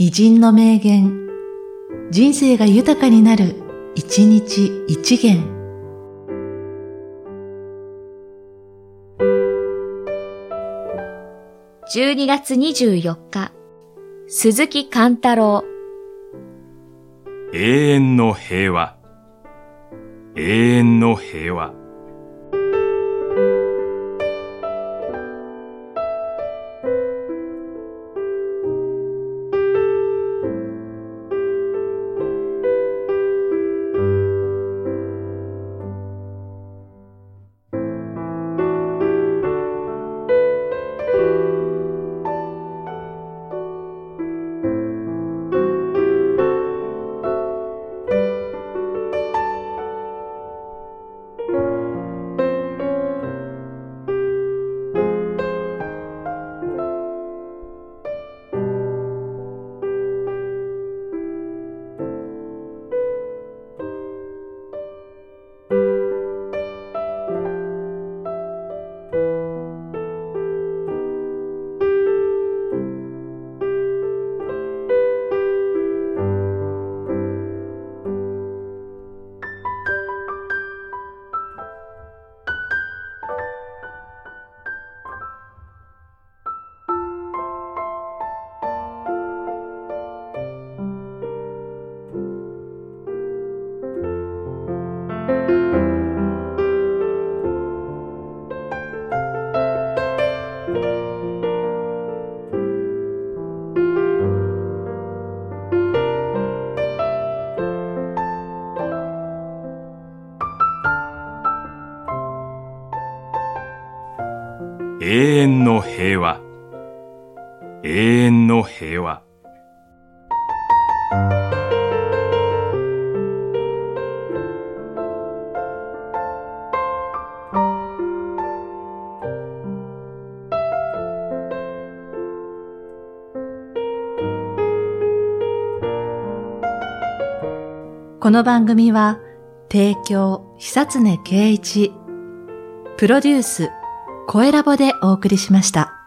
偉人の名言、人生が豊かになる、一日一元。12月24日、鈴木貫太郎。永遠の平和。永遠の平和。永遠の平和。永遠の平和。この番組は、提供、久常圭一、プロデュース、声ラボでお送りしました。